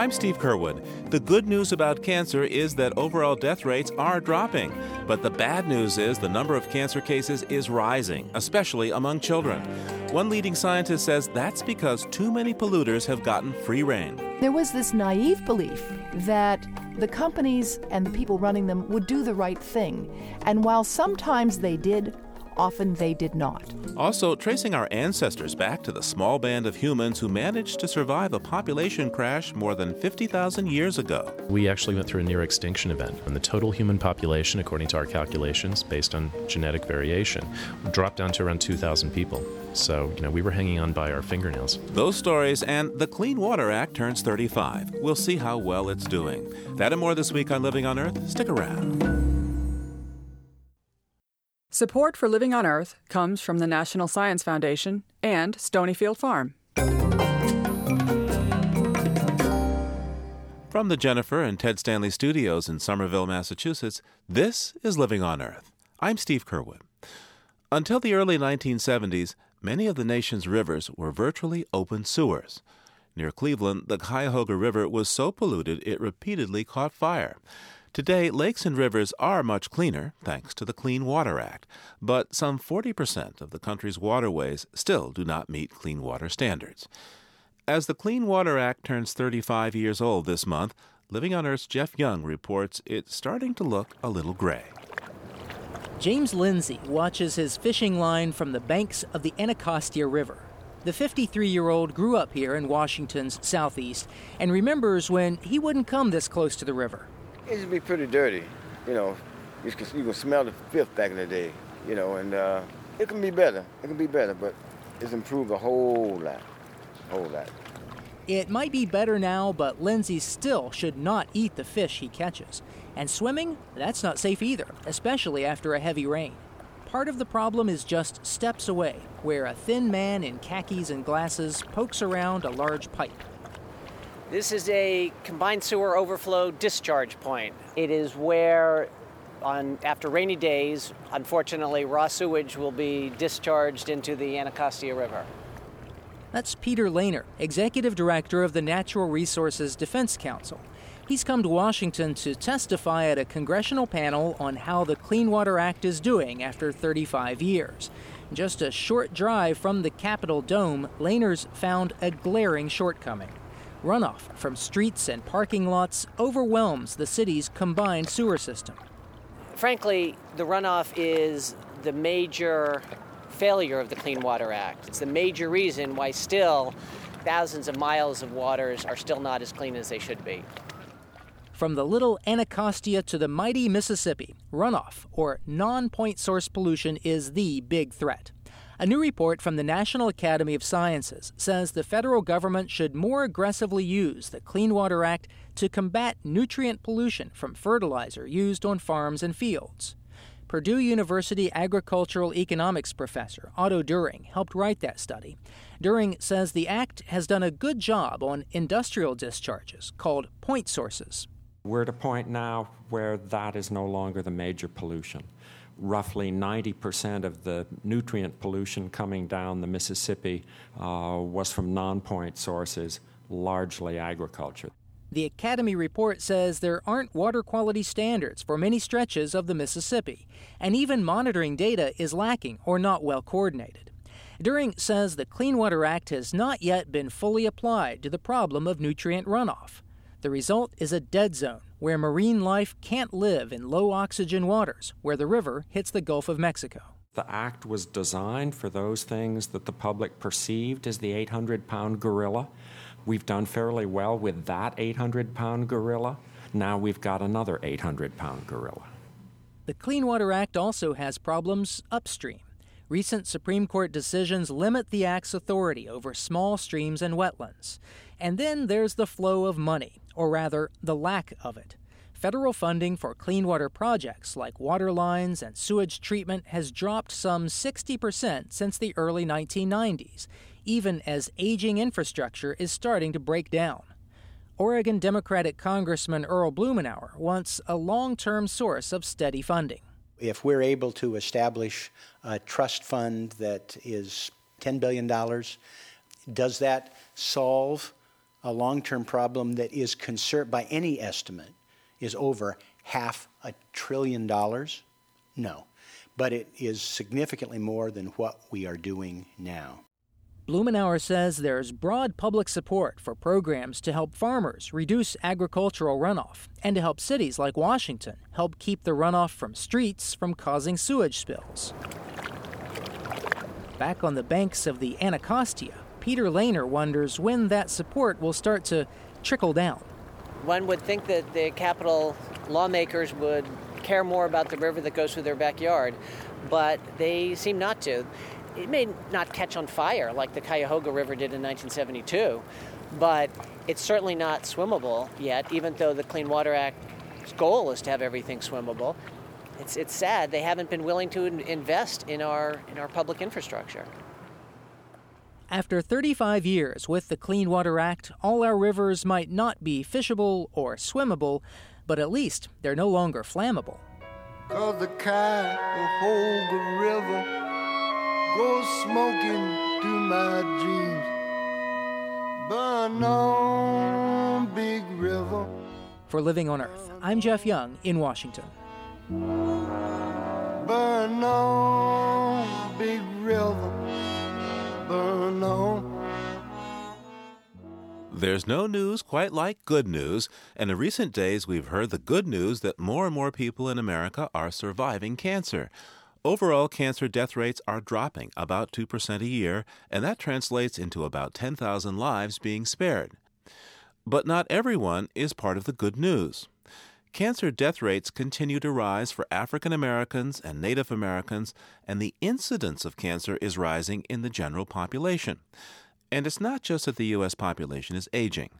I'm Steve Curwood. The good news about cancer is that overall death rates are dropping. But the bad news is the number of cancer cases is rising, especially among children. One leading scientist says that's because too many polluters have gotten free rein. There was this naive belief that the companies and the people running them would do the right thing. And while sometimes they did, often they did not. Also, tracing our ancestors back to the small band of humans who managed to survive a population crash more than 50,000 years ago. We actually went through a near extinction event, and the total human population, according to our calculations, based on genetic variation, dropped down to around 2,000 people. So, you know, we were hanging on by our fingernails. Those stories and the Clean Water Act turns 35. We'll see how well it's doing. That and more this week on Living on Earth. Stick around. Support for Living on Earth comes from the National Science Foundation and Stonyfield Farm. From the Jennifer and Ted Stanley studios in Somerville, Massachusetts, this is Living on Earth. I'm Steve Curwood. Until the early 1970s, many of the nation's rivers were virtually open sewers. Near Cleveland, the Cuyahoga River was so polluted it repeatedly caught fire. Today, lakes and rivers are much cleaner thanks to the Clean Water Act, but some 40% of the country's waterways still do not meet clean water standards. As the Clean Water Act turns 35 years old this month, Living on Earth's Jeff Young reports it's starting to look a little gray. James Lindsay watches his fishing line from the banks of the Anacostia River. The 53 year old grew up here in Washington's southeast and remembers when he wouldn't come this close to the river. It used to be pretty dirty, you know. You can, you can smell the filth back in the day, you know, and uh, it can be better. It can be better, but it's improved a whole lot, a whole lot. It might be better now, but Lindsay still should not eat the fish he catches. And swimming, that's not safe either, especially after a heavy rain. Part of the problem is just steps away, where a thin man in khakis and glasses pokes around a large pipe. This is a combined sewer overflow discharge point. It is where, on after rainy days, unfortunately, raw sewage will be discharged into the Anacostia River. That's Peter Lehner, Executive Director of the Natural Resources Defense Council. He's come to Washington to testify at a congressional panel on how the Clean Water Act is doing after 35 years. Just a short drive from the Capitol Dome, Lehner's found a glaring shortcoming. Runoff from streets and parking lots overwhelms the city's combined sewer system. Frankly, the runoff is the major failure of the Clean Water Act. It's the major reason why still thousands of miles of waters are still not as clean as they should be. From the little Anacostia to the mighty Mississippi, runoff, or non point source pollution, is the big threat. A new report from the National Academy of Sciences says the federal government should more aggressively use the Clean Water Act to combat nutrient pollution from fertilizer used on farms and fields. Purdue University agricultural economics professor Otto Doering helped write that study. During says the act has done a good job on industrial discharges called point sources. We're at a point now where that is no longer the major pollution roughly 90% of the nutrient pollution coming down the Mississippi uh, was from non point sources, largely agriculture. The Academy report says there aren't water quality standards for many stretches of the Mississippi, and even monitoring data is lacking or not well coordinated. Doering says the Clean Water Act has not yet been fully applied to the problem of nutrient runoff. The result is a dead zone where marine life can't live in low oxygen waters where the river hits the Gulf of Mexico. The act was designed for those things that the public perceived as the 800 pound gorilla. We've done fairly well with that 800 pound gorilla. Now we've got another 800 pound gorilla. The Clean Water Act also has problems upstream. Recent Supreme Court decisions limit the Act's authority over small streams and wetlands. And then there's the flow of money, or rather, the lack of it. federal funding for clean water projects like water lines and sewage treatment has dropped some 60% since the early 1990s, even as aging infrastructure is starting to break down. Oregon Democratic Congressman Earl Blumenauer wants a long term source of steady funding. If we're able to establish a trust fund that is $10 billion, does that solve a long term problem that is concerned, by any estimate, is over half a trillion dollars? No. But it is significantly more than what we are doing now. Blumenauer says there's broad public support for programs to help farmers reduce agricultural runoff and to help cities like Washington help keep the runoff from streets from causing sewage spills. Back on the banks of the Anacostia, Peter Lehner wonders when that support will start to trickle down. One would think that the capital lawmakers would care more about the river that goes through their backyard, but they seem not to. It may not catch on fire like the Cuyahoga River did in 1972, but it's certainly not swimmable yet, even though the Clean Water Act's goal is to have everything swimmable. It's, it's sad they haven't been willing to invest in our, in our public infrastructure. After 35 years with the Clean Water Act, all our rivers might not be fishable or swimmable, but at least they're no longer flammable. Cause the Cuyahoga River go smoking through my dreams. Burn on, big river. For Living on Earth, I'm Jeff Young in Washington. Burn on, big river. Burn on. There's no news quite like good news, and in recent days we've heard the good news that more and more people in America are surviving cancer. Overall, cancer death rates are dropping about 2% a year, and that translates into about 10,000 lives being spared. But not everyone is part of the good news. Cancer death rates continue to rise for African Americans and Native Americans, and the incidence of cancer is rising in the general population. And it's not just that the U.S. population is aging.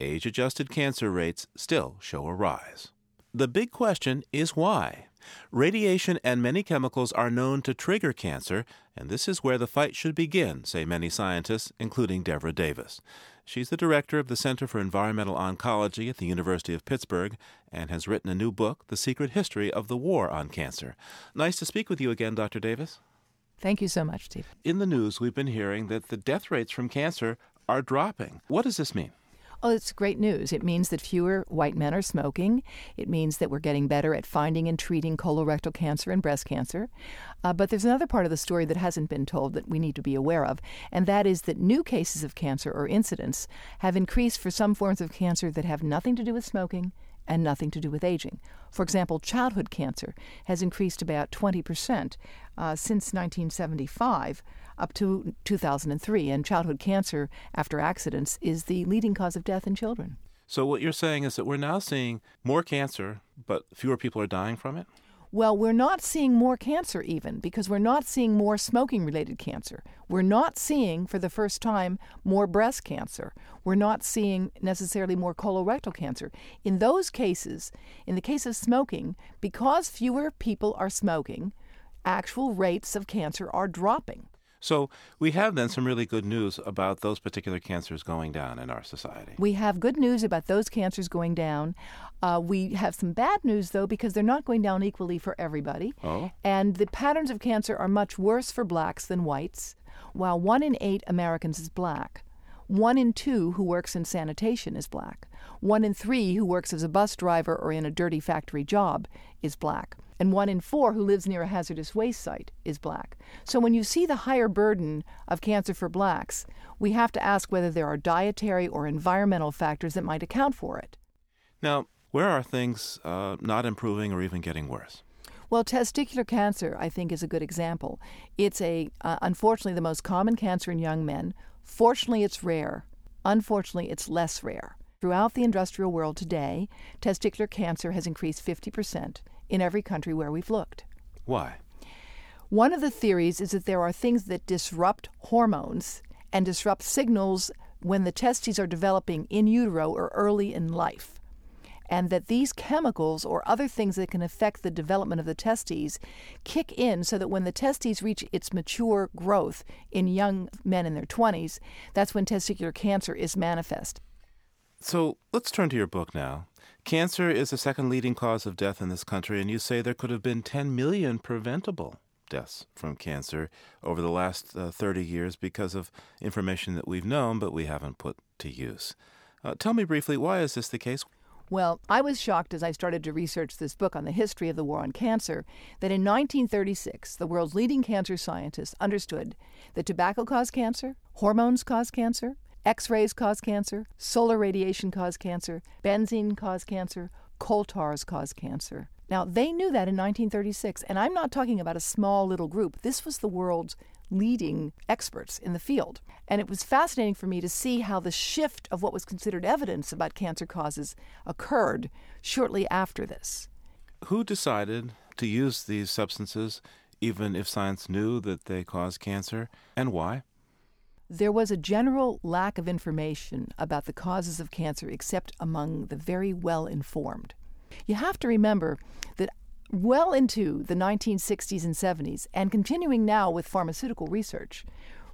Age adjusted cancer rates still show a rise. The big question is why? Radiation and many chemicals are known to trigger cancer, and this is where the fight should begin, say many scientists, including Devra Davis. She's the director of the Center for Environmental Oncology at the University of Pittsburgh and has written a new book, The Secret History of the War on Cancer. Nice to speak with you again, Dr. Davis. Thank you so much, Steve. In the news, we've been hearing that the death rates from cancer are dropping. What does this mean? Oh, it's great news. It means that fewer white men are smoking. It means that we're getting better at finding and treating colorectal cancer and breast cancer. Uh, but there's another part of the story that hasn't been told that we need to be aware of, and that is that new cases of cancer or incidents have increased for some forms of cancer that have nothing to do with smoking and nothing to do with aging. For example, childhood cancer has increased about 20% uh, since 1975 up to 2003. And childhood cancer after accidents is the leading cause of death in children. So, what you're saying is that we're now seeing more cancer, but fewer people are dying from it? Well, we're not seeing more cancer even because we're not seeing more smoking related cancer. We're not seeing, for the first time, more breast cancer. We're not seeing necessarily more colorectal cancer. In those cases, in the case of smoking, because fewer people are smoking, actual rates of cancer are dropping. So we have then some really good news about those particular cancers going down in our society. We have good news about those cancers going down. Uh, we have some bad news, though, because they're not going down equally for everybody. Oh. And the patterns of cancer are much worse for blacks than whites. While one in eight Americans is black, one in two who works in sanitation is black. One in three who works as a bus driver or in a dirty factory job is black and one in four who lives near a hazardous waste site is black. So when you see the higher burden of cancer for blacks, we have to ask whether there are dietary or environmental factors that might account for it. Now, where are things uh, not improving or even getting worse? Well, testicular cancer, I think, is a good example. It's a, uh, unfortunately, the most common cancer in young men. Fortunately, it's rare. Unfortunately, it's less rare. Throughout the industrial world today, testicular cancer has increased 50% in every country where we've looked. Why? One of the theories is that there are things that disrupt hormones and disrupt signals when the testes are developing in utero or early in life. and that these chemicals or other things that can affect the development of the testes kick in so that when the testes reach its mature growth in young men in their 20s, that's when testicular cancer is manifest. So let's turn to your book now. Cancer is the second leading cause of death in this country, and you say there could have been 10 million preventable deaths from cancer over the last uh, 30 years because of information that we've known but we haven't put to use. Uh, tell me briefly, why is this the case? Well, I was shocked as I started to research this book on the history of the war on cancer that in 1936, the world's leading cancer scientists understood that tobacco caused cancer, hormones cause cancer, X rays cause cancer, solar radiation cause cancer, benzene cause cancer, coal tars cause cancer. Now, they knew that in 1936, and I'm not talking about a small little group. This was the world's leading experts in the field. And it was fascinating for me to see how the shift of what was considered evidence about cancer causes occurred shortly after this. Who decided to use these substances even if science knew that they cause cancer, and why? There was a general lack of information about the causes of cancer except among the very well informed. You have to remember that well into the 1960s and 70s, and continuing now with pharmaceutical research,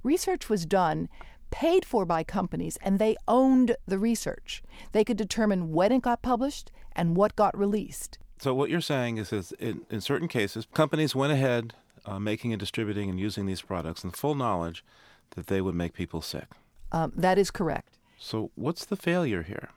research was done paid for by companies and they owned the research. They could determine when it got published and what got released. So, what you're saying is, is in, in certain cases, companies went ahead uh, making and distributing and using these products in full knowledge that they would make people sick. Um, that is correct. So, what's the failure here?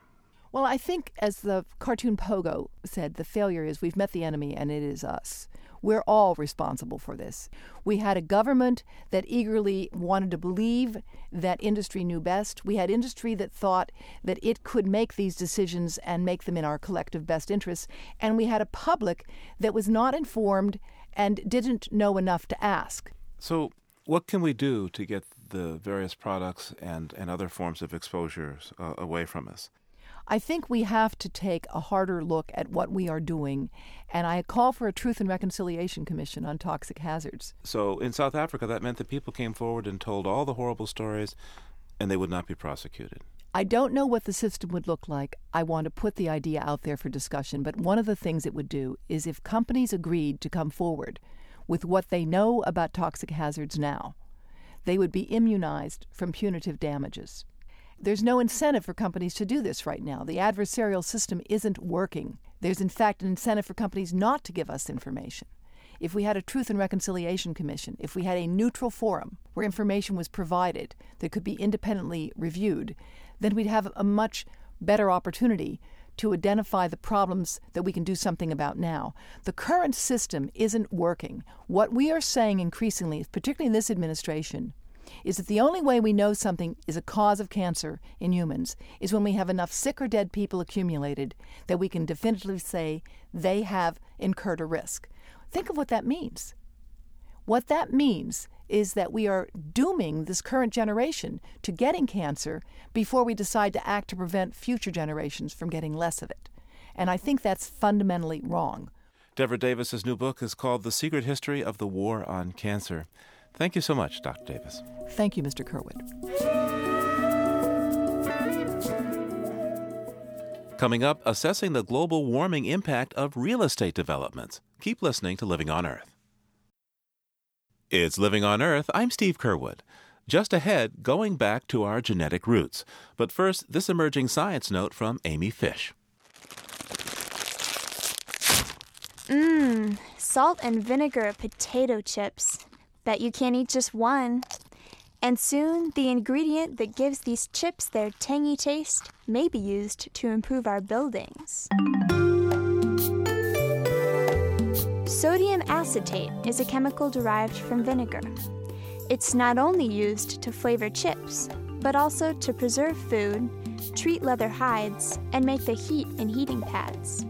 Well, I think, as the cartoon Pogo said, the failure is we've met the enemy and it is us. We're all responsible for this. We had a government that eagerly wanted to believe that industry knew best. We had industry that thought that it could make these decisions and make them in our collective best interests. And we had a public that was not informed and didn't know enough to ask. So, what can we do to get the various products and, and other forms of exposures uh, away from us? I think we have to take a harder look at what we are doing, and I call for a Truth and Reconciliation Commission on toxic hazards. So in South Africa, that meant that people came forward and told all the horrible stories, and they would not be prosecuted. I don't know what the system would look like. I want to put the idea out there for discussion, but one of the things it would do is if companies agreed to come forward with what they know about toxic hazards now, they would be immunized from punitive damages. There's no incentive for companies to do this right now. The adversarial system isn't working. There's, in fact, an incentive for companies not to give us information. If we had a Truth and Reconciliation Commission, if we had a neutral forum where information was provided that could be independently reviewed, then we'd have a much better opportunity to identify the problems that we can do something about now. The current system isn't working. What we are saying increasingly, particularly in this administration, is that the only way we know something is a cause of cancer in humans is when we have enough sick or dead people accumulated that we can definitively say they have incurred a risk. Think of what that means. What that means is that we are dooming this current generation to getting cancer before we decide to act to prevent future generations from getting less of it. And I think that's fundamentally wrong. Devra Davis's new book is called The Secret History of the War on Cancer. Thank you so much, Dr. Davis. Thank you, Mr. Curwood. Coming up, assessing the global warming impact of real estate developments. Keep listening to Living on Earth. It's Living on Earth. I'm Steve Curwood. Just ahead, going back to our genetic roots. But first, this emerging science note from Amy Fish. Mmm, salt and vinegar potato chips. Bet you can't eat just one. And soon, the ingredient that gives these chips their tangy taste may be used to improve our buildings. Sodium acetate is a chemical derived from vinegar. It's not only used to flavor chips, but also to preserve food, treat leather hides, and make the heat in heating pads.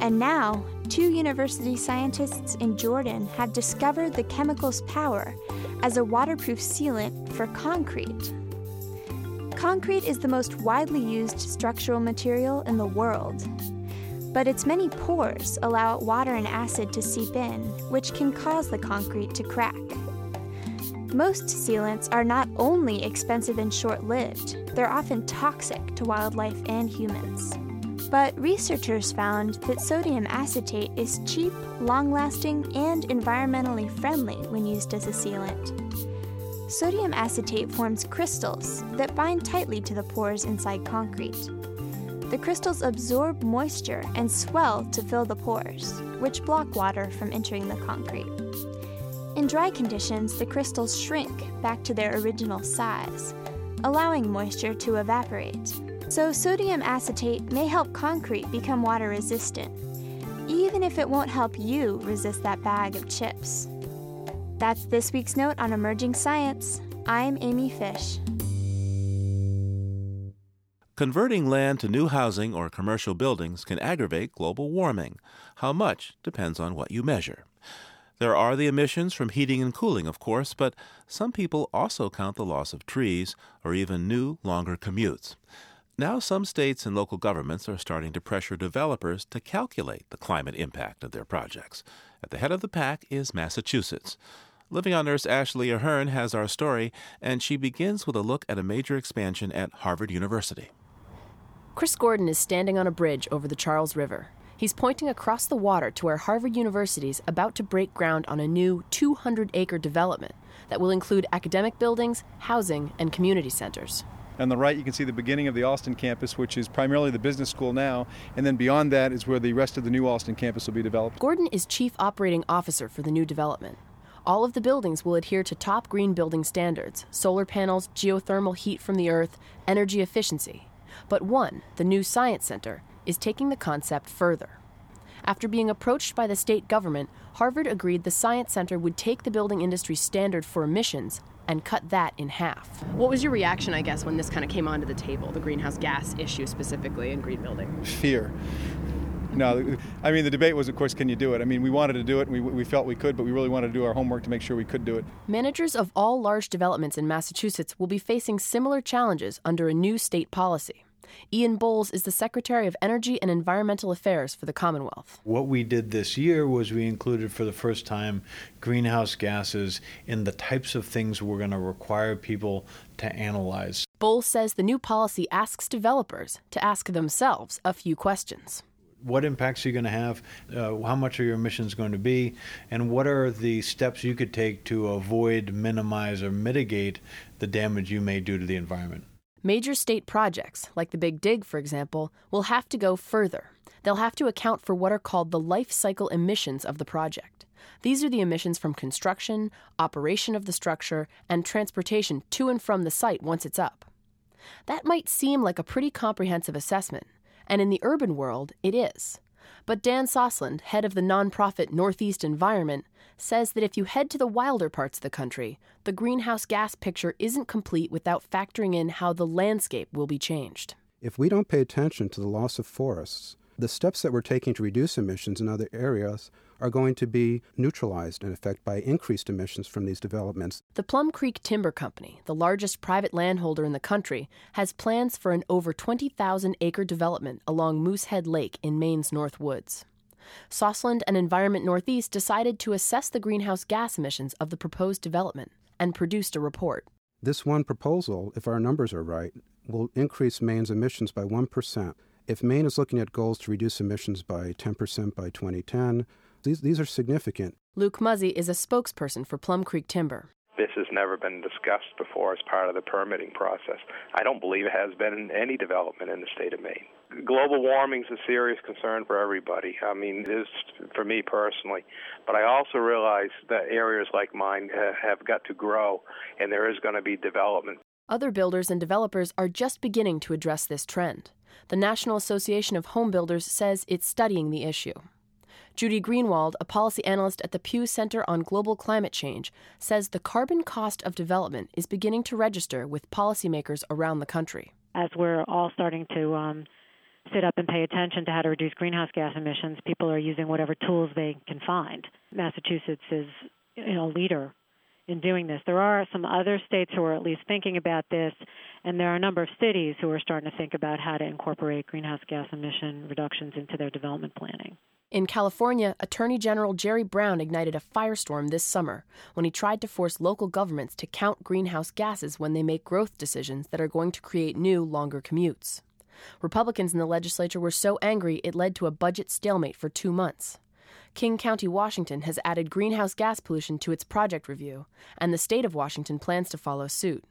And now, two university scientists in Jordan have discovered the chemical's power as a waterproof sealant for concrete. Concrete is the most widely used structural material in the world, but its many pores allow water and acid to seep in, which can cause the concrete to crack. Most sealants are not only expensive and short lived, they're often toxic to wildlife and humans. But researchers found that sodium acetate is cheap, long lasting, and environmentally friendly when used as a sealant. Sodium acetate forms crystals that bind tightly to the pores inside concrete. The crystals absorb moisture and swell to fill the pores, which block water from entering the concrete. In dry conditions, the crystals shrink back to their original size, allowing moisture to evaporate. So, sodium acetate may help concrete become water resistant, even if it won't help you resist that bag of chips. That's this week's note on emerging science. I'm Amy Fish. Converting land to new housing or commercial buildings can aggravate global warming. How much depends on what you measure. There are the emissions from heating and cooling, of course, but some people also count the loss of trees or even new, longer commutes. Now, some states and local governments are starting to pressure developers to calculate the climate impact of their projects. At the head of the pack is Massachusetts. Living on Earth's Ashley Ahern has our story, and she begins with a look at a major expansion at Harvard University. Chris Gordon is standing on a bridge over the Charles River. He's pointing across the water to where Harvard University is about to break ground on a new 200 acre development that will include academic buildings, housing, and community centers. On the right, you can see the beginning of the Allston campus, which is primarily the business school now, and then beyond that is where the rest of the new Allston campus will be developed. Gordon is chief operating officer for the new development. All of the buildings will adhere to top green building standards solar panels, geothermal heat from the earth, energy efficiency. But one, the new Science Center, is taking the concept further. After being approached by the state government, Harvard agreed the Science Center would take the building industry standard for emissions and cut that in half. What was your reaction, I guess, when this kind of came onto the table, the greenhouse gas issue specifically in green building? Fear. No, I mean, the debate was, of course, can you do it? I mean, we wanted to do it and we, we felt we could, but we really wanted to do our homework to make sure we could do it. Managers of all large developments in Massachusetts will be facing similar challenges under a new state policy. Ian Bowles is the Secretary of Energy and Environmental Affairs for the Commonwealth. What we did this year was we included for the first time greenhouse gases in the types of things we're going to require people to analyze. Bowles says the new policy asks developers to ask themselves a few questions what impacts are you going to have? Uh, how much are your emissions going to be? And what are the steps you could take to avoid, minimize, or mitigate the damage you may do to the environment? Major state projects, like the Big Dig, for example, will have to go further. They'll have to account for what are called the life cycle emissions of the project. These are the emissions from construction, operation of the structure, and transportation to and from the site once it's up. That might seem like a pretty comprehensive assessment, and in the urban world, it is. But Dan Sosland, head of the nonprofit Northeast Environment, says that if you head to the wilder parts of the country, the greenhouse gas picture isn't complete without factoring in how the landscape will be changed. If we don't pay attention to the loss of forests, the steps that we're taking to reduce emissions in other areas are going to be neutralized in effect by increased emissions from these developments. The Plum Creek Timber Company, the largest private landholder in the country, has plans for an over 20,000 acre development along Moosehead Lake in Maine's North Woods. Sosland and Environment Northeast decided to assess the greenhouse gas emissions of the proposed development and produced a report. This one proposal, if our numbers are right, will increase Maine's emissions by 1%. If Maine is looking at goals to reduce emissions by 10% by 2010, these, these are significant. Luke Muzzy is a spokesperson for Plum Creek Timber. This has never been discussed before as part of the permitting process. I don't believe it has been in any development in the state of Maine. Global warming is a serious concern for everybody. I mean, it is for me personally. But I also realize that areas like mine have got to grow, and there is going to be development. Other builders and developers are just beginning to address this trend. The National Association of Home Builders says it's studying the issue. Judi Greenwald, a policy analyst at the Pew Center on Global Climate Change, says the carbon cost of development is beginning to register with policymakers around the country. As we're all starting to um, sit up and pay attention to how to reduce greenhouse gas emissions, people are using whatever tools they can find. Massachusetts is you know, a leader in doing this. There are some other states who are at least thinking about this, and there are a number of cities who are starting to think about how to incorporate greenhouse gas emission reductions into their development planning. In California, Attorney General Jerry Brown ignited a firestorm this summer when he tried to force local governments to count greenhouse gases when they make growth decisions that are going to create new, longer commutes. Republicans in the legislature were so angry it led to a budget stalemate for two months. King County, Washington has added greenhouse gas pollution to its project review, and the state of Washington plans to follow suit.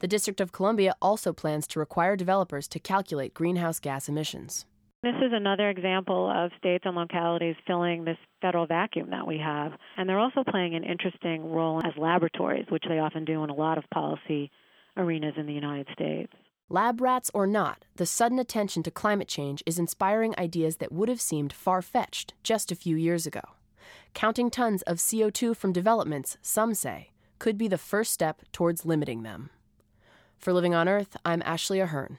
The District of Columbia also plans to require developers to calculate greenhouse gas emissions. This is another example of states and localities filling this federal vacuum that we have. And they're also playing an interesting role as laboratories, which they often do in a lot of policy arenas in the United States. Lab rats or not, the sudden attention to climate change is inspiring ideas that would have seemed far fetched just a few years ago. Counting tons of CO2 from developments, some say, could be the first step towards limiting them. For Living on Earth, I'm Ashley Ahern.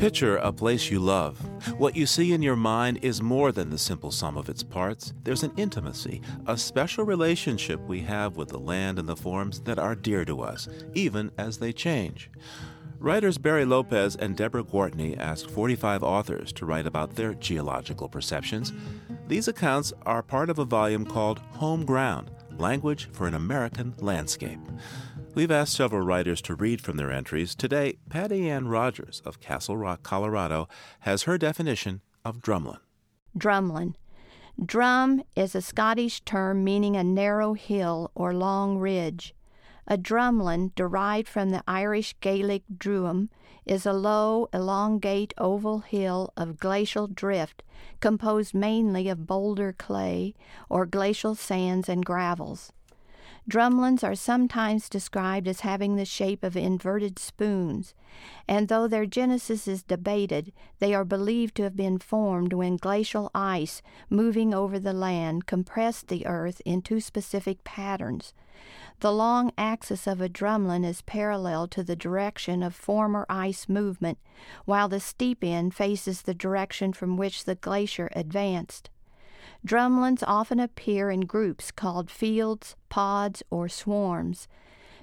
Picture a place you love. What you see in your mind is more than the simple sum of its parts. There's an intimacy, a special relationship we have with the land and the forms that are dear to us, even as they change. Writers Barry Lopez and Deborah Gwartney asked 45 authors to write about their geological perceptions. These accounts are part of a volume called Home Ground Language for an American Landscape. We've asked several writers to read from their entries. Today, Pattiann Rogers of Castle Rock, Colorado, has her definition of drumlin. Drumlin. Drum is a Scottish term meaning a narrow hill or long ridge. A drumlin, derived from the Irish Gaelic druim, is a low, elongate oval hill of glacial drift composed mainly of boulder clay or glacial sands and gravels. Drumlins are sometimes described as having the shape of inverted spoons, and though their genesis is debated, they are believed to have been formed when glacial ice moving over the land compressed the earth into specific patterns. The long axis of a drumlin is parallel to the direction of former ice movement, while the steep end faces the direction from which the glacier advanced. Drumlins often appear in groups called fields, pods, or swarms.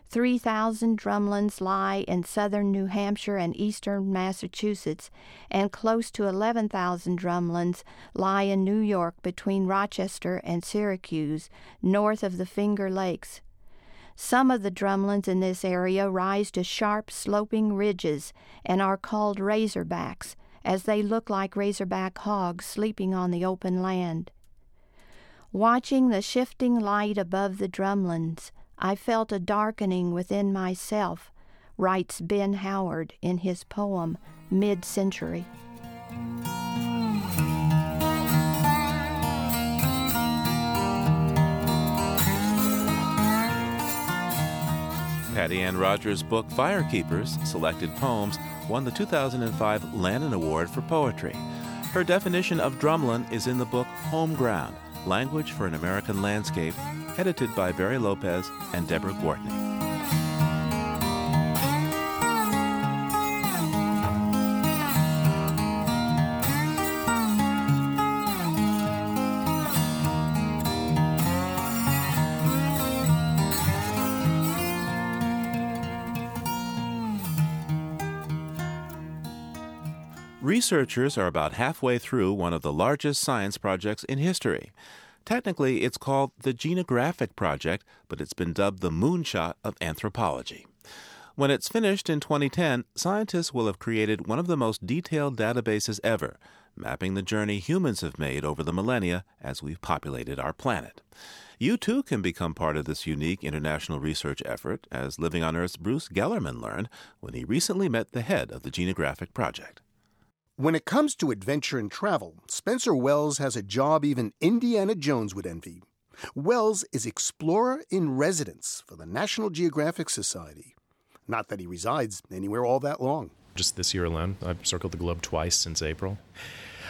3,000 drumlins lie in southern New Hampshire and eastern Massachusetts, and close to 11,000 drumlins lie in New York between Rochester and Syracuse, north of the Finger Lakes. Some of the drumlins in this area rise to sharp sloping ridges and are called razorbacks, as they look like razorback hogs sleeping on the open land. Watching the shifting light above the drumlins, I felt a darkening within myself, writes Ben Howard in his poem Mid Century. Pattiann Rogers' book Firekeepers Selected Poems won the 2005 Lannan Award for Poetry. Her definition of drumlin is in the book Home Ground Language for an American Landscape, edited by Barry Lopez and Deborah Gwartney. Researchers are about halfway through one of the largest science projects in history. Technically, it's called the Genographic Project, but it's been dubbed the moonshot of anthropology. When it's finished in 2010, scientists will have created one of the most detailed databases ever, mapping the journey humans have made over the millennia as we've populated our planet. You too can become part of this unique international research effort, as Living on Earth's Bruce Gellerman learned when he recently met the head of the Genographic Project. When it comes to adventure and travel, Spencer Wells has a job even Indiana Jones would envy. Wells is explorer in residence for the National Geographic Society. Not that he resides anywhere all that long. Just this year alone, I've circled the globe twice since April.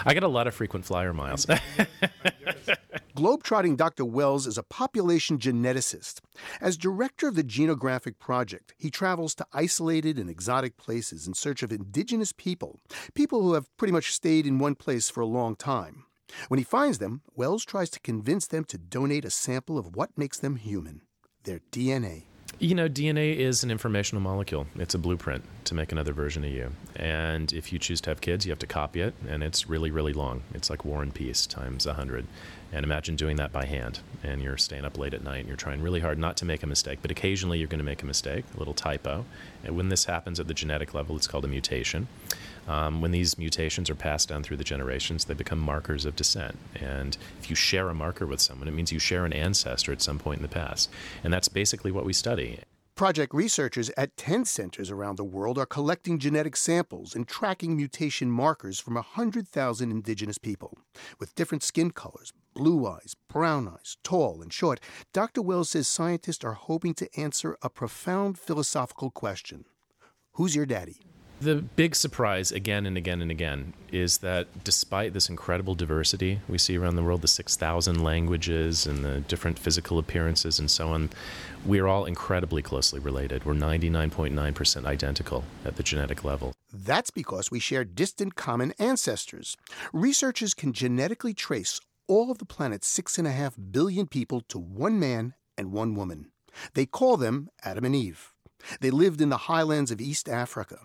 I get a lot of frequent flyer miles. Globetrotting Dr. Wells is a population geneticist. As director of the Genographic Project, he travels to isolated and exotic places in search of indigenous people, people who have pretty much stayed in one place for a long time. When he finds them, Wells tries to convince them to donate a sample of what makes them human their DNA. You know, DNA is an informational molecule. It's a blueprint to make another version of you. And if you choose to have kids, you have to copy it, and it's really, really long. It's like War and Peace times 100. And imagine doing that by hand. And you're staying up late at night and you're trying really hard not to make a mistake, but occasionally you're going to make a mistake, a little typo. And when this happens at the genetic level, it's called a mutation. Um, when these mutations are passed down through the generations, they become markers of descent. And if you share a marker with someone, it means you share an ancestor at some point in the past. And that's basically what we study. Project researchers at 10 centers around the world are collecting genetic samples and tracking mutation markers from 100,000 indigenous people. With different skin colors, blue eyes, brown eyes, tall and short, Dr. Wells says scientists are hoping to answer a profound philosophical question Who's your daddy? The big surprise again and again and again is that despite this incredible diversity we see around the world, the 6,000 languages and the different physical appearances and so on, we are all incredibly closely related. We're 99.9% identical at the genetic level. That's because we share distant common ancestors. Researchers can genetically trace all of the planet's 6.5 billion people to one man and one woman. They call them Adam and Eve. They lived in the highlands of East Africa.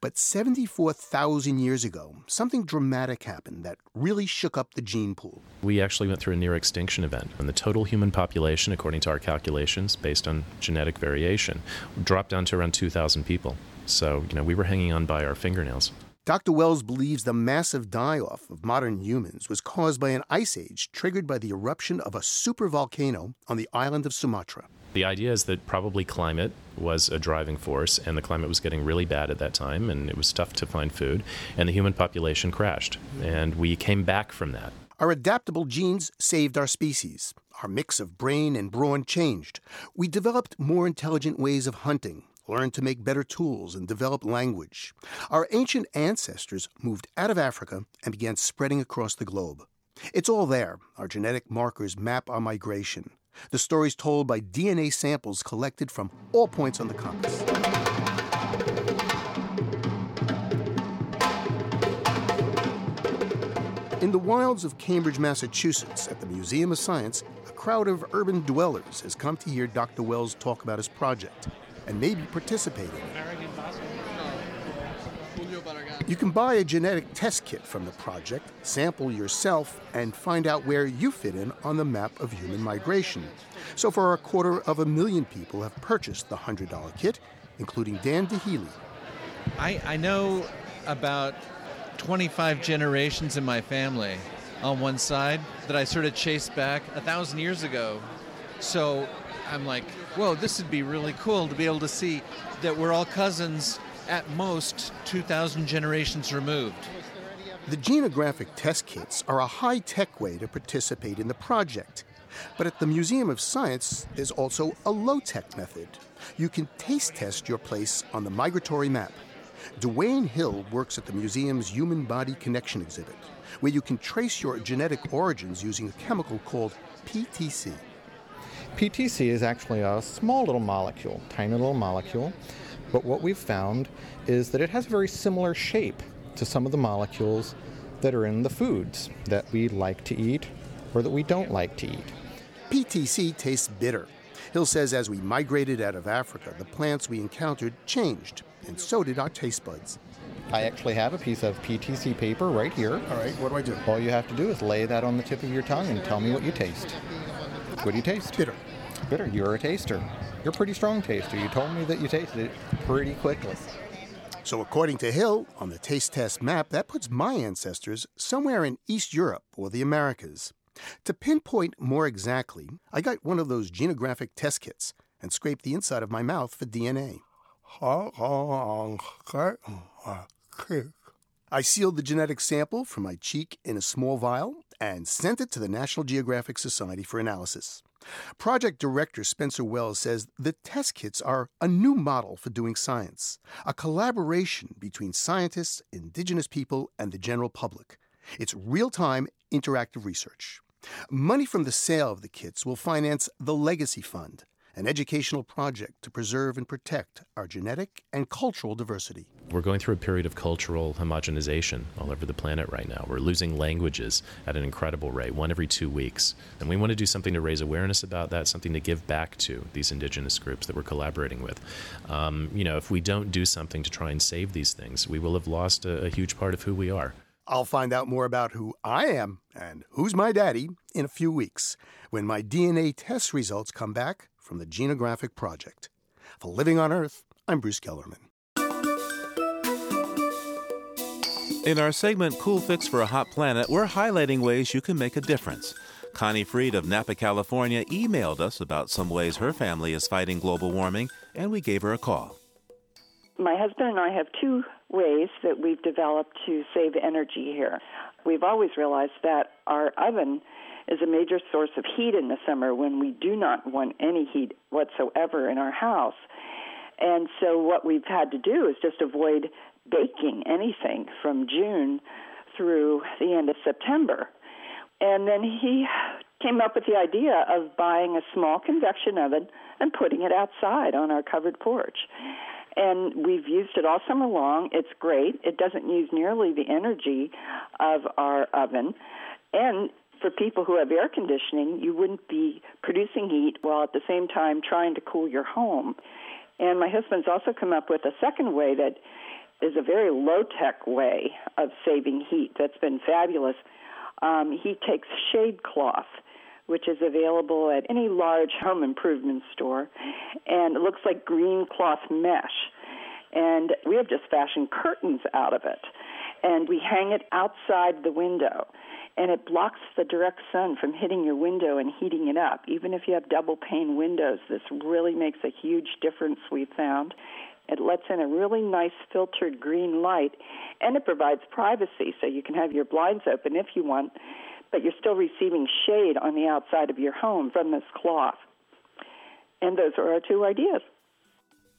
But 74,000 years ago, something dramatic happened that really shook up the gene pool. We actually went through a near extinction event, and the total human population, according to our calculations, based on genetic variation, dropped down to around 2,000 people. So, you know, we were hanging on by our fingernails. Dr. Wells believes the massive die off of modern humans was caused by an ice age triggered by the eruption of a supervolcano on the island of Sumatra. The idea is that probably climate was a driving force, and the climate was getting really bad at that time, and it was tough to find food, and the human population crashed. And we came back from that. Our adaptable genes saved our species. Our mix of brain and brawn changed. We developed more intelligent ways of hunting, learned to make better tools, and develop language. Our ancient ancestors moved out of Africa and began spreading across the globe. It's all there. Our genetic markers map our migration. The stories told by DNA samples collected from all points on the compass. In the wilds of Cambridge, Massachusetts, at the Museum of Science, a crowd of urban dwellers has come to hear Dr. Wells talk about his project and maybe participate in it. You can buy a genetic test kit from the project, sample yourself, and find out where you fit in on the map of human migration. So far, a quarter of a million people have purchased the $100 kit, including Dan DeHealy. I, I know about 25 generations in my family on one side that I sort of chased back a thousand years ago. So I'm like, whoa, this would be really cool to be able to see that we're all cousins at most 2,000 generations removed. The genographic test kits are a high tech way to participate in the project. But at the Museum of Science, there's also a low tech method. You can taste test your place on the migratory map. Dwayne Hill works at the museum's Human Body Connection exhibit, where you can trace your genetic origins using a chemical called PTC. PTC is actually a small little molecule, tiny little molecule but what we've found is that it has a very similar shape to some of the molecules that are in the foods that we like to eat or that we don't like to eat. PTC tastes bitter. Hill says as we migrated out of Africa, the plants we encountered changed, and so did our taste buds. I actually have a piece of PTC paper right here. All right, what do I do? All you have to do is lay that on the tip of your tongue and tell me what you taste. What do you taste? Bitter. Bitter. You're a taster. You're a pretty strong taster. You told me that you tasted it pretty quickly. So, according to Hill, on the taste test map, that puts my ancestors somewhere in East Europe or the Americas. To pinpoint more exactly, I got one of those genographic test kits and scraped the inside of my mouth for DNA. I sealed the genetic sample from my cheek in a small vial and sent it to the National Geographic Society for analysis. Project Director Spencer Wells says the test kits are a new model for doing science, a collaboration between scientists, indigenous people, and the general public. It's real time, interactive research. Money from the sale of the kits will finance the Legacy Fund, an educational project to preserve and protect our genetic and cultural diversity. We're going through a period of cultural homogenization all over the planet right now. We're losing languages at an incredible rate, one every two weeks. And we want to do something to raise awareness about that, something to give back to these indigenous groups that we're collaborating with. Um, you know, if we don't do something to try and save these things, we will have lost a, a huge part of who we are. I'll find out more about who I am and who's my daddy in a few weeks when my DNA test results come back from the Genographic Project. For Living on Earth, I'm Bruce Gellerman. In our segment Cool Fix for a Hot Planet, we're highlighting ways you can make a difference. Connie Freed of Napa, California emailed us about some ways her family is fighting global warming, and we gave her a call. My husband and I have two ways that we've developed to save energy here. We've always realized that our oven is a major source of heat in the summer when we do not want any heat whatsoever in our house. And so what we've had to do is just avoid baking anything from June through the end of September. And then he came up with the idea of buying a small convection oven and putting it outside on our covered porch. And we've used it all summer long. It's great. It doesn't use nearly the energy of our oven. And for people who have air conditioning, you wouldn't be producing heat while at the same time trying to cool your home. And my husband's also come up with a second way that is a very low tech way of saving heat that's been fabulous. Um, he takes shade cloth, which is available at any large home improvement store, and it looks like green cloth mesh. And we have just fashioned curtains out of it, and we hang it outside the window. And it blocks the direct sun from hitting your window and heating it up. Even if you have double pane windows, this really makes a huge difference, we've found. It lets in a really nice filtered green light, and it provides privacy so you can have your blinds open if you want, but you're still receiving shade on the outside of your home from this cloth. And those are our two ideas.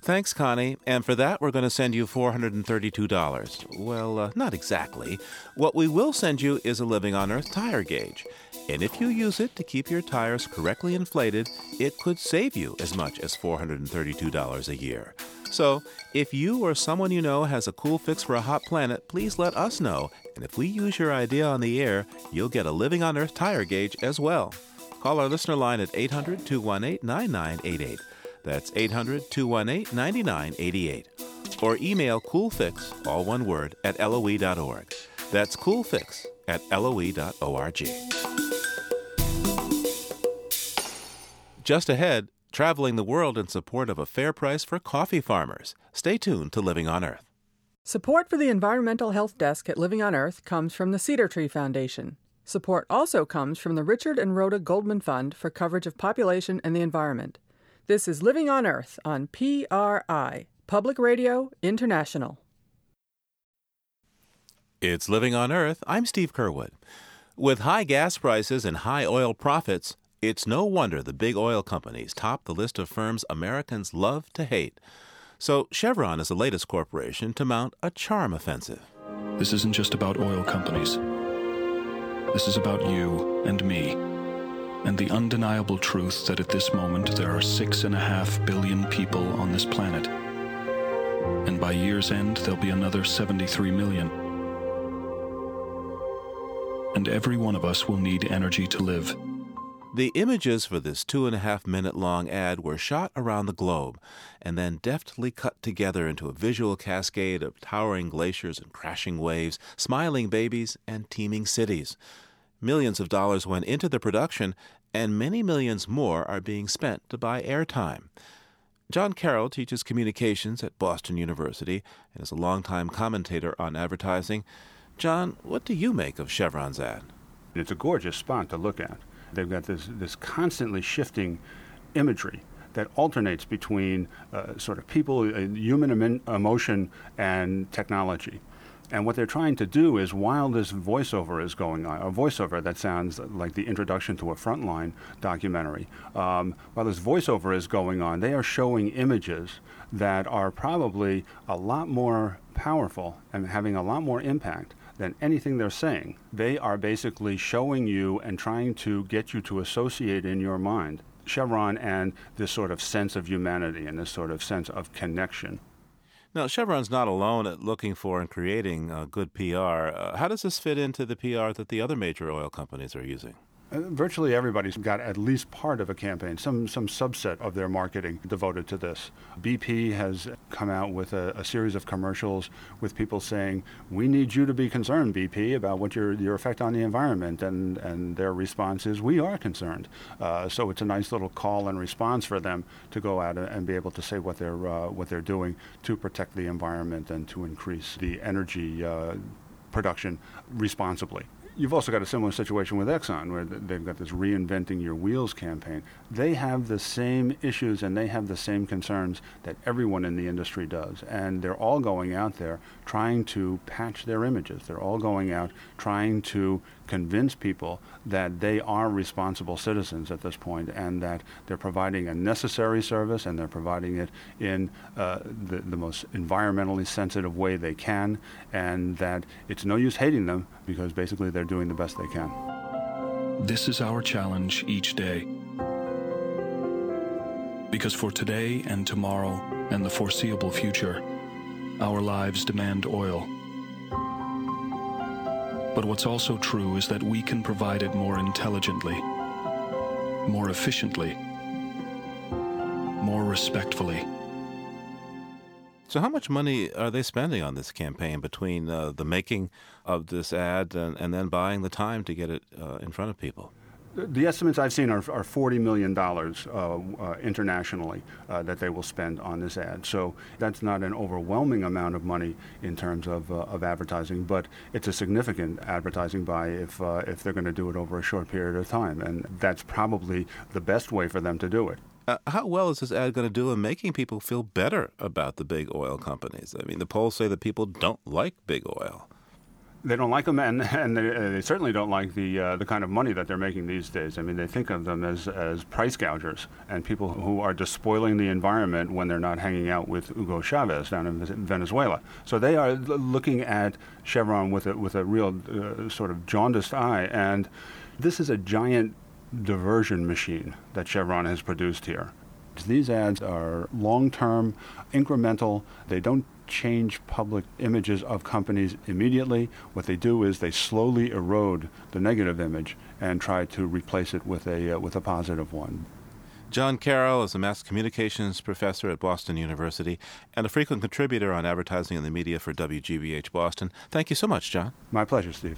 Thanks, Connie. And for that, we're going to send you $432. Well, uh, not exactly. What we will send you is a Living on Earth tire gauge. And if you use it to keep your tires correctly inflated, it could save you as much as $432 a year. So, if you or someone you know has a cool fix for a hot planet, please let us know. And if we use your idea on the air, you'll get a Living on Earth tire gauge as well. Call our listener line at 800 218 9988. That's 800 218 9988. Or email coolfix, all one word, at loe.org. That's coolfix at loe.org. Just ahead, traveling the world in support of a fair price for coffee farmers. Stay tuned to Living on Earth. Support for the Environmental Health Desk at Living on Earth comes from the Cedar Tree Foundation. Support also comes from the Richard and Rhoda Goldman Fund for coverage of population and the environment. This is Living on Earth on PRI, Public Radio International. It's Living on Earth. I'm Steve Curwood. With high gas prices and high oil profits, it's no wonder the big oil companies top the list of firms Americans love to hate. So Chevron is the latest corporation to mount a charm offensive. This isn't just about oil companies. This is about you and me, and the undeniable truth that at this moment there are six and a half billion people on this planet. And by year's end, there'll be another 73 million. And every one of us will need energy to live. The images for this two and a half minute long ad were shot around the globe and then deftly cut together into a visual cascade of towering glaciers and crashing waves, smiling babies, and teeming cities. Millions of dollars went into the production, and many millions more are being spent to buy airtime. John Carroll teaches communications at Boston University and is a longtime commentator on advertising. John, what do you make of Chevron's ad? It's a gorgeous spot to look at. They've got this, this constantly shifting imagery that alternates between uh, sort of people, uh, human em- emotion, and technology. And what they're trying to do is, while this voiceover is going on, a voiceover that sounds like the introduction to a Frontline documentary, um, while this voiceover is going on, they are showing images that are probably a lot more powerful and having a lot more impact than anything they're saying. They are basically showing you and trying to get you to associate in your mind Chevron and this sort of sense of humanity and this sort of sense of connection. Now, Chevron's not alone at looking for and creating uh, good PR. Uh, how does this fit into the PR that the other major oil companies are using? Virtually everybody's got at least part of a campaign, some some subset of their marketing devoted to this. BP has come out with a, a, series of commercials with people saying, "We need you to be concerned, BP, about what your your effect on the environment," and and their response is, "We are concerned." Uh, so it's a nice little call and response for them to go out and be able to say what they're uh, what they're doing to protect the environment and to increase the energy uh, production responsibly. You've also got a similar situation with Exxon, where they've got this reinventing your wheels campaign. They have the same issues and they have the same concerns that everyone in the industry does. And they're all going out there trying to patch their images. They're all going out trying to convince people that they are responsible citizens at this point and that they're providing a necessary service and they're providing it in uh, the, the most environmentally sensitive way they can and that it's no use hating them because basically they're doing the best they can. This is our challenge each day. Because for today and tomorrow and the foreseeable future, our lives demand oil. But what's also true is that we can provide it more intelligently, more efficiently, more respectfully. So, how much money are they spending on this campaign between uh, the making of this ad and, and, then buying the time to get it uh, in front of people? The estimates I've seen are, are $40 million uh, uh, internationally uh, that they will spend on this ad. So that's not an overwhelming amount of money in terms of, uh, of advertising, but it's a significant advertising buy if, uh, if they're going to do it over a short period of time. And that's probably the best way for them to do it. Uh, how well is this ad going to do in making people feel better about the big oil companies? I mean, the polls say that people don't like big oil. They don't like them, and, and they, uh, they certainly don't like the uh, the kind of money that they're making these days. I mean, they think of them as, as price gougers and people who are despoiling the environment when they're not hanging out with Hugo Chavez down in Venezuela. So they are looking at Chevron with a with a real uh, sort of jaundiced eye, and this is a giant diversion machine that Chevron has produced here. These ads are long term, incremental. They don't change public images of companies immediately. What they do is they slowly erode the negative image and try to replace it with a, uh, with a positive one. John Carroll is a mass communications professor at Boston University and a frequent contributor on advertising and the media for WGBH Boston. Thank you so much, John. My pleasure, Steve.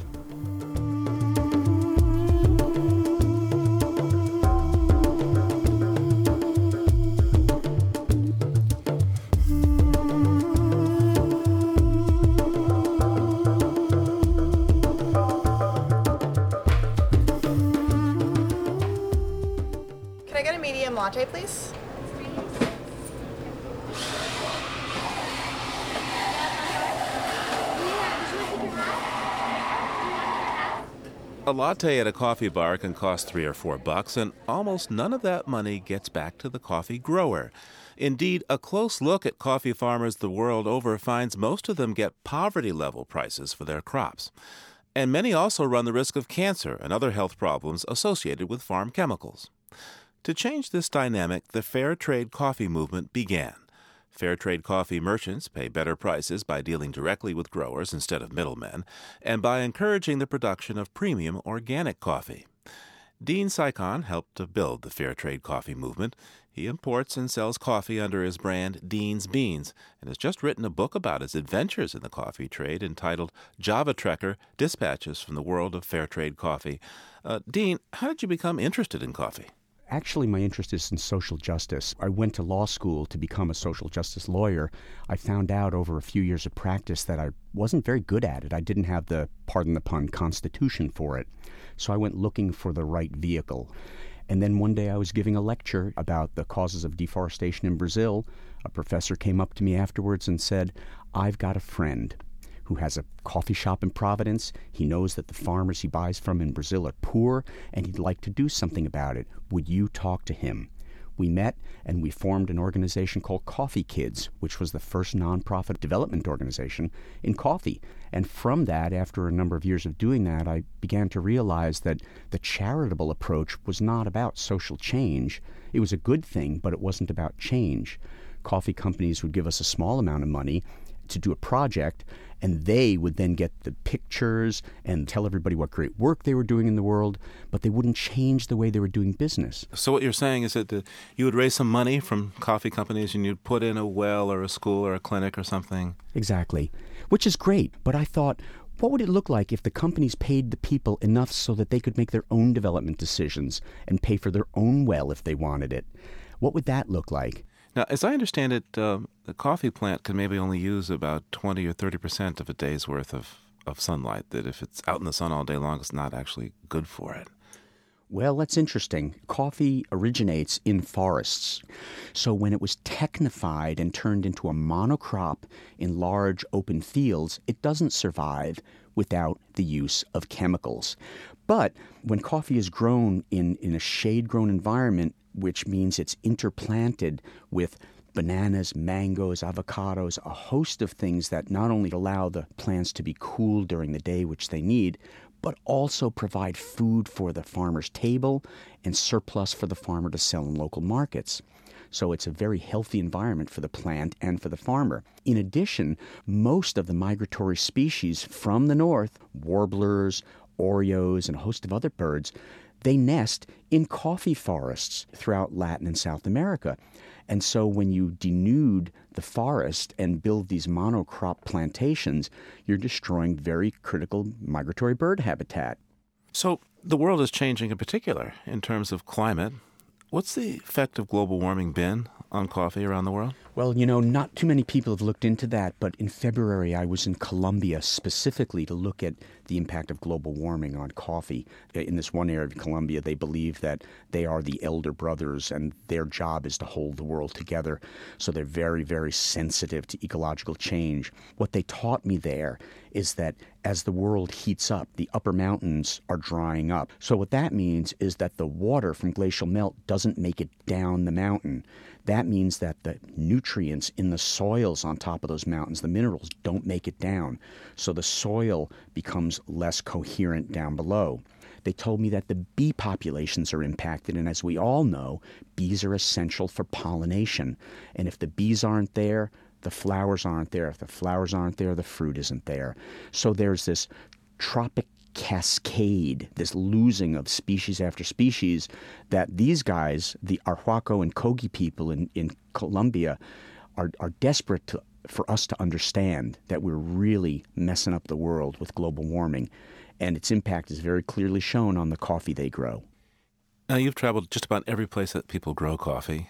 Latte at a coffee bar can cost three or four bucks, and almost none of that money gets back to the coffee grower. Indeed, a close look at coffee farmers the world over finds most of them get poverty level prices for their crops. And many also run the risk of cancer and other health problems associated with farm chemicals. To change this dynamic, the Fair Trade Coffee movement began. Fair trade coffee merchants pay better prices by dealing directly with growers instead of middlemen, and by encouraging the production of premium organic coffee. Dean Cycon helped to build the fair trade coffee movement. He imports and sells coffee under his brand Dean's Beans and has just written a book about his adventures in the coffee trade entitled Javatrekker Dispatches from the World of Fair Trade Coffee. Uh, Dean, how did you become interested in coffee? Actually, my interest is in social justice. I went to law school to become a social justice lawyer. I found out over a few years of practice that I wasn't very good at it. I didn't have the, pardon the pun, constitution for it. So I went looking for the right vehicle. And then one day I was giving a lecture about the causes of deforestation in Brazil. A professor came up to me afterwards and said, I've got a friend who has a coffee shop in Providence. He knows that the farmers he buys from in Brazil are poor, and he'd like to do something about it. Would you talk to him? We met and we formed an organization called Coffee Kids, which was the first nonprofit development organization in coffee. And from that, after a number of years of doing that, I began to realize that the charitable approach was not about social change. It was a good thing, but it wasn't about change. Coffee companies would give us a small amount of money to do a project, and they would then get the pictures and tell everybody what great work they were doing in the world, but they wouldn't change the way they were doing business. So what you're saying is that the, you would raise some money from coffee companies and you'd put in a well or a school or a clinic or something. Exactly, which is great. But I thought, what would it look like if the companies paid the people enough so that they could make their own development decisions and pay for their own well if they wanted it? What would that look like? Now, as I understand it, uh, the coffee plant can maybe only use about 20 or 30 percent of a day's worth of, of sunlight, that if it's out in the sun all day long, it's not actually good for it. Well, that's interesting. Coffee originates in forests. So when it was technified and turned into a monocrop in large open fields, it doesn't survive without the use of chemicals. But when coffee is grown in, in a shade grown environment, which means it's interplanted with bananas, mangoes, avocados, a host of things that not only allow the plants to be cool during the day, which they need, but also provide food for the farmer's table and surplus for the farmer to sell in local markets. So it's a very healthy environment for the plant and for the farmer. In addition, most of the migratory species from the north, warblers, orioles, and a host of other birds, they nest in coffee forests throughout Latin and South America. And so when you denude the forest and build these monocrop plantations, you're destroying very critical migratory bird habitat. So the world is changing in particular in terms of climate. What's the effect of global warming been on coffee around the world? Well, you know, not too many people have looked into that, but in February I was in Colombia specifically to look at the impact of global warming on coffee. In this one area of Colombia, they believe that they are the elder brothers and their job is to hold the world together. So they're very, very sensitive to ecological change. What they taught me there is that as the world heats up, the upper mountains are drying up. So what that means is that the water from glacial melt doesn't make it down the mountain. That means that the nutrients in the soils on top of those mountains, the minerals, don't make it down. So the soil becomes less coherent down below. They told me that the bee populations are impacted, and as we all know, bees are essential for pollination. And if the bees aren't there, the flowers aren't there. If the flowers aren't there, the fruit isn't there. So there's this trophic cascade, this losing of species after species, that these guys, the Arhuaco and Kogi people in, in Colombia, are, are desperate to, for us to understand that we're really messing up the world with global warming. And its impact is very clearly shown on the coffee they grow. Now, you've traveled just about every place that people grow coffee.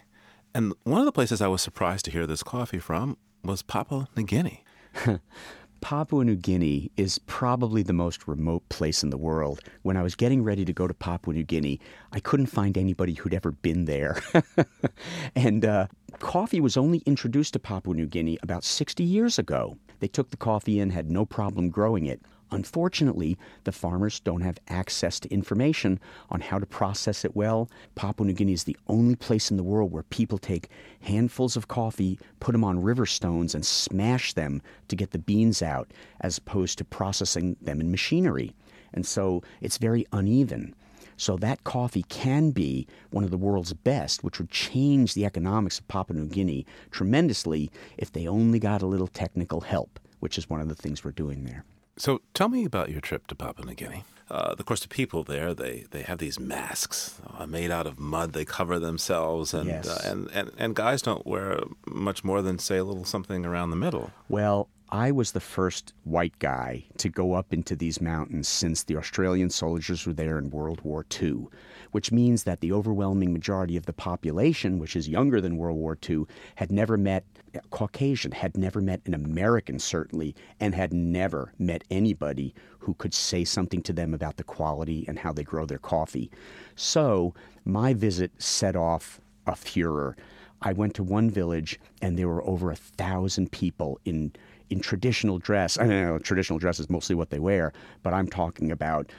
And one of the places I was surprised to hear this coffee from was Papua New Guinea. Papua New Guinea is probably the most remote place in the world. When I was getting ready to go to Papua New Guinea, I couldn't find anybody who'd ever been there. and uh, coffee was only introduced to Papua New Guinea about 60 years ago. They took the coffee in, had no problem growing it. Unfortunately, the farmers don't have access to information on how to process it well. Papua New Guinea is the only place in the world where people take handfuls of coffee, put them on river stones, and smash them to get the beans out, as opposed to processing them in machinery. And so it's very uneven. So that coffee can be one of the world's best, which would change the economics of Papua New Guinea tremendously if they only got a little technical help, which is one of the things we're doing there. So tell me about your trip to Papua New Guinea. Uh, of course, the people there they, they have these masks uh, made out of mud. They cover themselves, and, Yes. uh, and and and guys don't wear much more than say a little something around the middle. Well, I was the first white guy to go up into these mountains since the Australian soldiers were there in World War II, which means that the overwhelming majority of the population, which is younger than World War II, had never met Caucasian, had never met an American, certainly, and had never met anybody who could say something to them about the quality and how they grow their coffee. So my visit set off a furor. I went to one village and there were over a thousand people in in traditional dress. I know traditional dress is mostly what they wear, but I'm talking about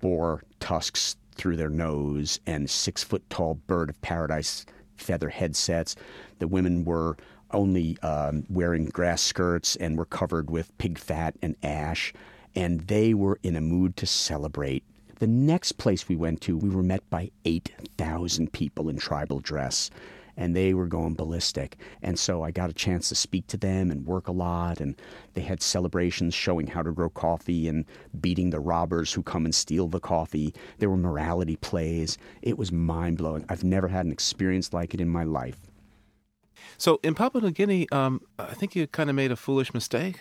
boar tusks through their nose and six foot tall bird of paradise feather headsets. The women were only um, wearing grass skirts and were covered with pig fat and ash, and they were in a mood to celebrate. The next place we went to, we were met by 8,000 people in tribal dress. and they were going ballistic. And so I got a chance to speak to them and work a lot. And they had celebrations showing how to grow coffee and beating the robbers who come and steal the coffee. There were morality plays. It was mind blowing. I've never had an experience like it in my life. So in Papua New Guinea, um, I think you kind of made a foolish mistake.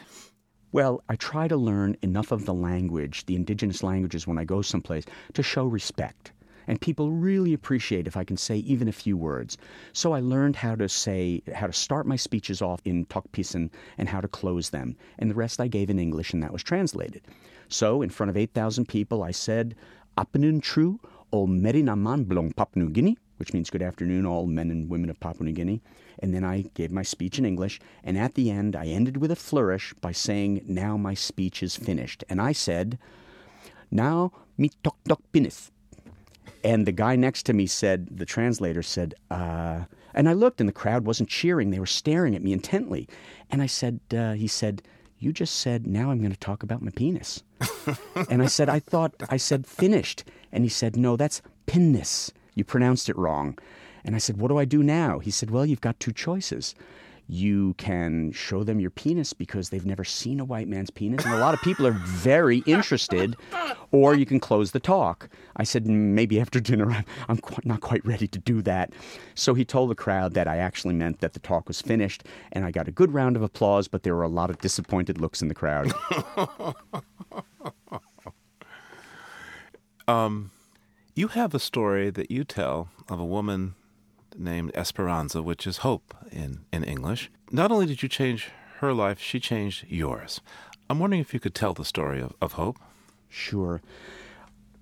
Well, I try to learn enough of the language, the indigenous languages, when I go someplace to show respect. And people really appreciate if I can say even a few words. So I learned how to say, how to start my speeches off in Tok Pisin and how to close them. And the rest I gave in English, and that was translated. So in front of 8,000 people, I said, Apenun Tru o Merinaman Blong Papua New Guinea, which means good afternoon, all men and women of Papua New Guinea. And then I gave my speech in English. And at the end, I ended with a flourish by saying, Now my speech is finished. And I said, Now mi tok tok pinis. And the guy next to me said, the translator said, uh, and I looked and the crowd wasn't cheering. They were staring at me intently. And I said, uh, he said, you just said, now I'm going to talk about my penis. and I said, I thought, I said finished. And he said, no, that's pinnis. You pronounced it wrong. And I said, What do I do now? He said, Well, you've got two choices. You can show them your penis because they've never seen a white man's penis, and a lot of people are very interested, or you can close the talk. I said, Maybe after dinner, I'm not quite ready to do that. So he told the crowd that I actually meant that the talk was finished, and I got a good round of applause, but there were a lot of disappointed looks in the crowd. um, you have a story that you tell of a woman named Esperanza, which is hope in, in English. Not only did you change her life, she changed yours. I'm wondering if you could tell the story of, of hope. Sure.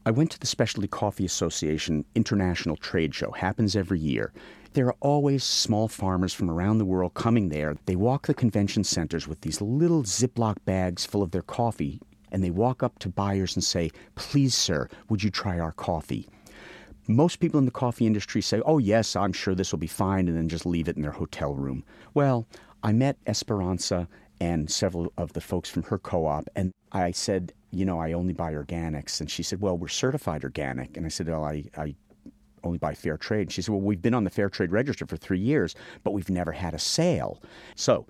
I went to the Specialty Coffee Association International Trade Show. Happens every year. There are always small farmers from around the world coming there. They walk the convention centers with these little Ziploc bags full of their coffee, and they walk up to buyers and say, Please, sir, would you try our coffee? Most people in the coffee industry say, oh, yes, I'm sure this will be fine, and then just leave it in their hotel room. Well, I met Esperanza and several of the folks from her co op, and I said, you know, I only buy organics. And she said, well, we're certified organic. And I said, well, I, I only buy fair trade. She said, well, we've been on the fair trade register for three years, but we've never had a sale. So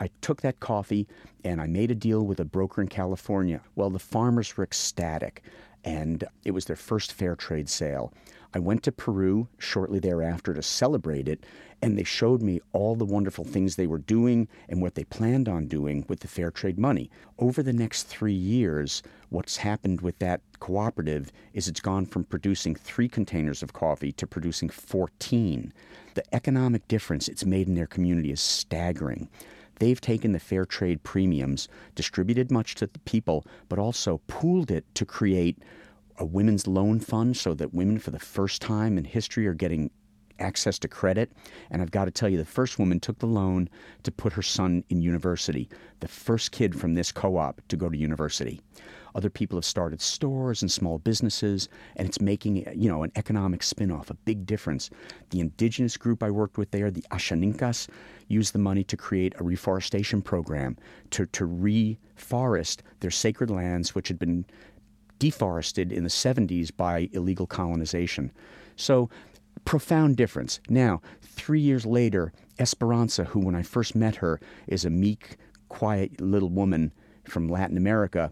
I took that coffee and I made a deal with a broker in California. Well, the farmers were ecstatic, and it was their first fair trade sale. I went to Peru shortly thereafter to celebrate it, and they showed me all the wonderful things they were doing and what they planned on doing with the fair trade money. Over the next three years, what's happened with that cooperative is it's gone from producing three containers of coffee to producing 14. The economic difference it's made in their community is staggering. They've taken the fair trade premiums, distributed much to the people, but also pooled it to create a women's loan fund so that women, for the first time in history, are getting access to credit. And I've got to tell you, the first woman took the loan to put her son in university, the first kid from this co op to go to university. Other people have started stores and small businesses, and it's making you know an economic spin-off, a big difference. The indigenous group I worked with there, the Ashaninkas, used the money to create a reforestation program to, to reforest their sacred lands, which had been deforested in the 70s by illegal colonization. So, profound difference. Now, three years later, Esperanza, who when I first met her is a meek, quiet little woman from Latin America,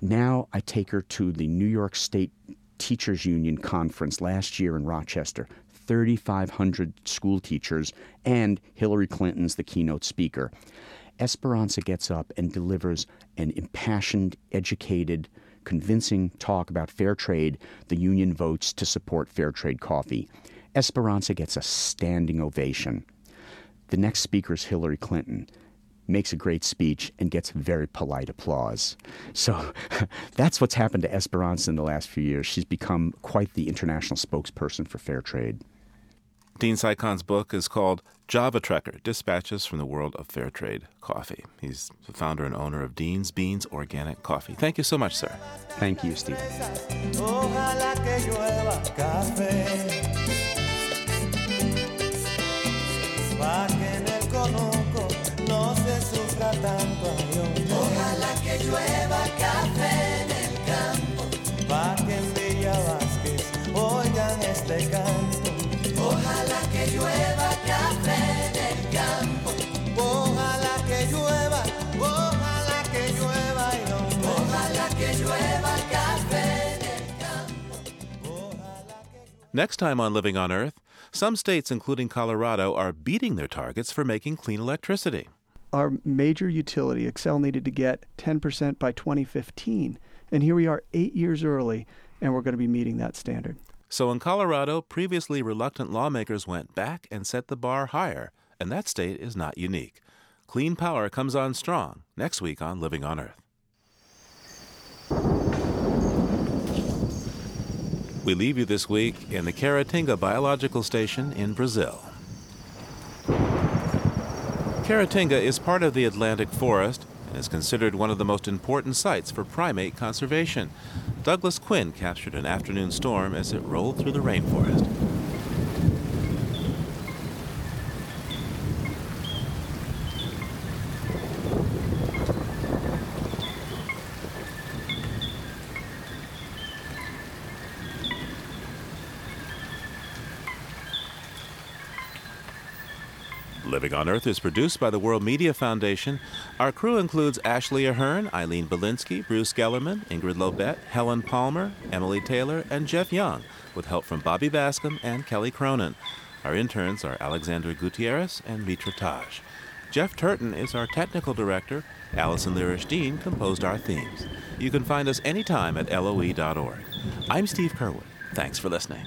now I take her to the New York State Teachers Union conference last year in Rochester. 3,500 school teachers, and Hillary Clinton's the keynote speaker. Esperanza gets up and delivers an impassioned, educated, convincing talk about fair trade, the union votes to support fair trade coffee. Esperanza gets a standing ovation. The next speaker is Hillary Clinton. Makes a great speech and gets very polite applause. So that's what's happened to Esperanza in the last few years. She's become quite the international spokesperson for fair trade. Dean Cycon's book is called Javatrekker Dispatches from the World of Fair Trade Coffee. He's the founder and owner of Dean's Beans Organic Coffee. Thank you so much, sir. Thank you, Steve tanto. Ojalá que llueva café en el campo. Que en Villa Vázquez oigan este canto. Ojalá que llueva café en el campo. Ojalá que llueva, ojalá que llueva y no. Ojalá que llueva café en el campo. Ojalá que llueva. Next time on Living on Earth. Some states, including Colorado, are beating their targets for making clean electricity. Our major utility, Xcel, needed to get 10% by 2015. And here we are eight years early, and we're going to be meeting that standard. So in Colorado, previously reluctant lawmakers went back and set the bar higher, and that state is not unique. Clean power comes on strong next week on Living on Earth. We leave you this week in the Caratinga Biological Station in Brazil. Caratinga is part of the Atlantic Forest and is considered one of the most important sites for primate conservation. Douglas Quin captured an afternoon storm as it rolled through the rainforest. Living on Earth is produced by the World Media Foundation. Our crew includes Ashley Ahern, Eileen Bolinsky, Bruce Gellerman, Ingrid Lobet, Helen Palmer, Emily Taylor, and Jeff Young, with help from Bobby Bascom and Kelly Cronin. Our interns are Alexander Gutierrez and Mitra Taj. Jeff Turton is our technical director. Allison Lirish Dean composed our themes. You can find us anytime at loe.org. I'm Steve Curwood. Thanks for listening.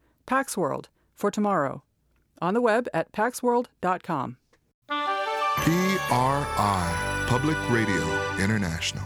Pax World for tomorrow. On the web at paxworld.com. PRI, Public Radio International.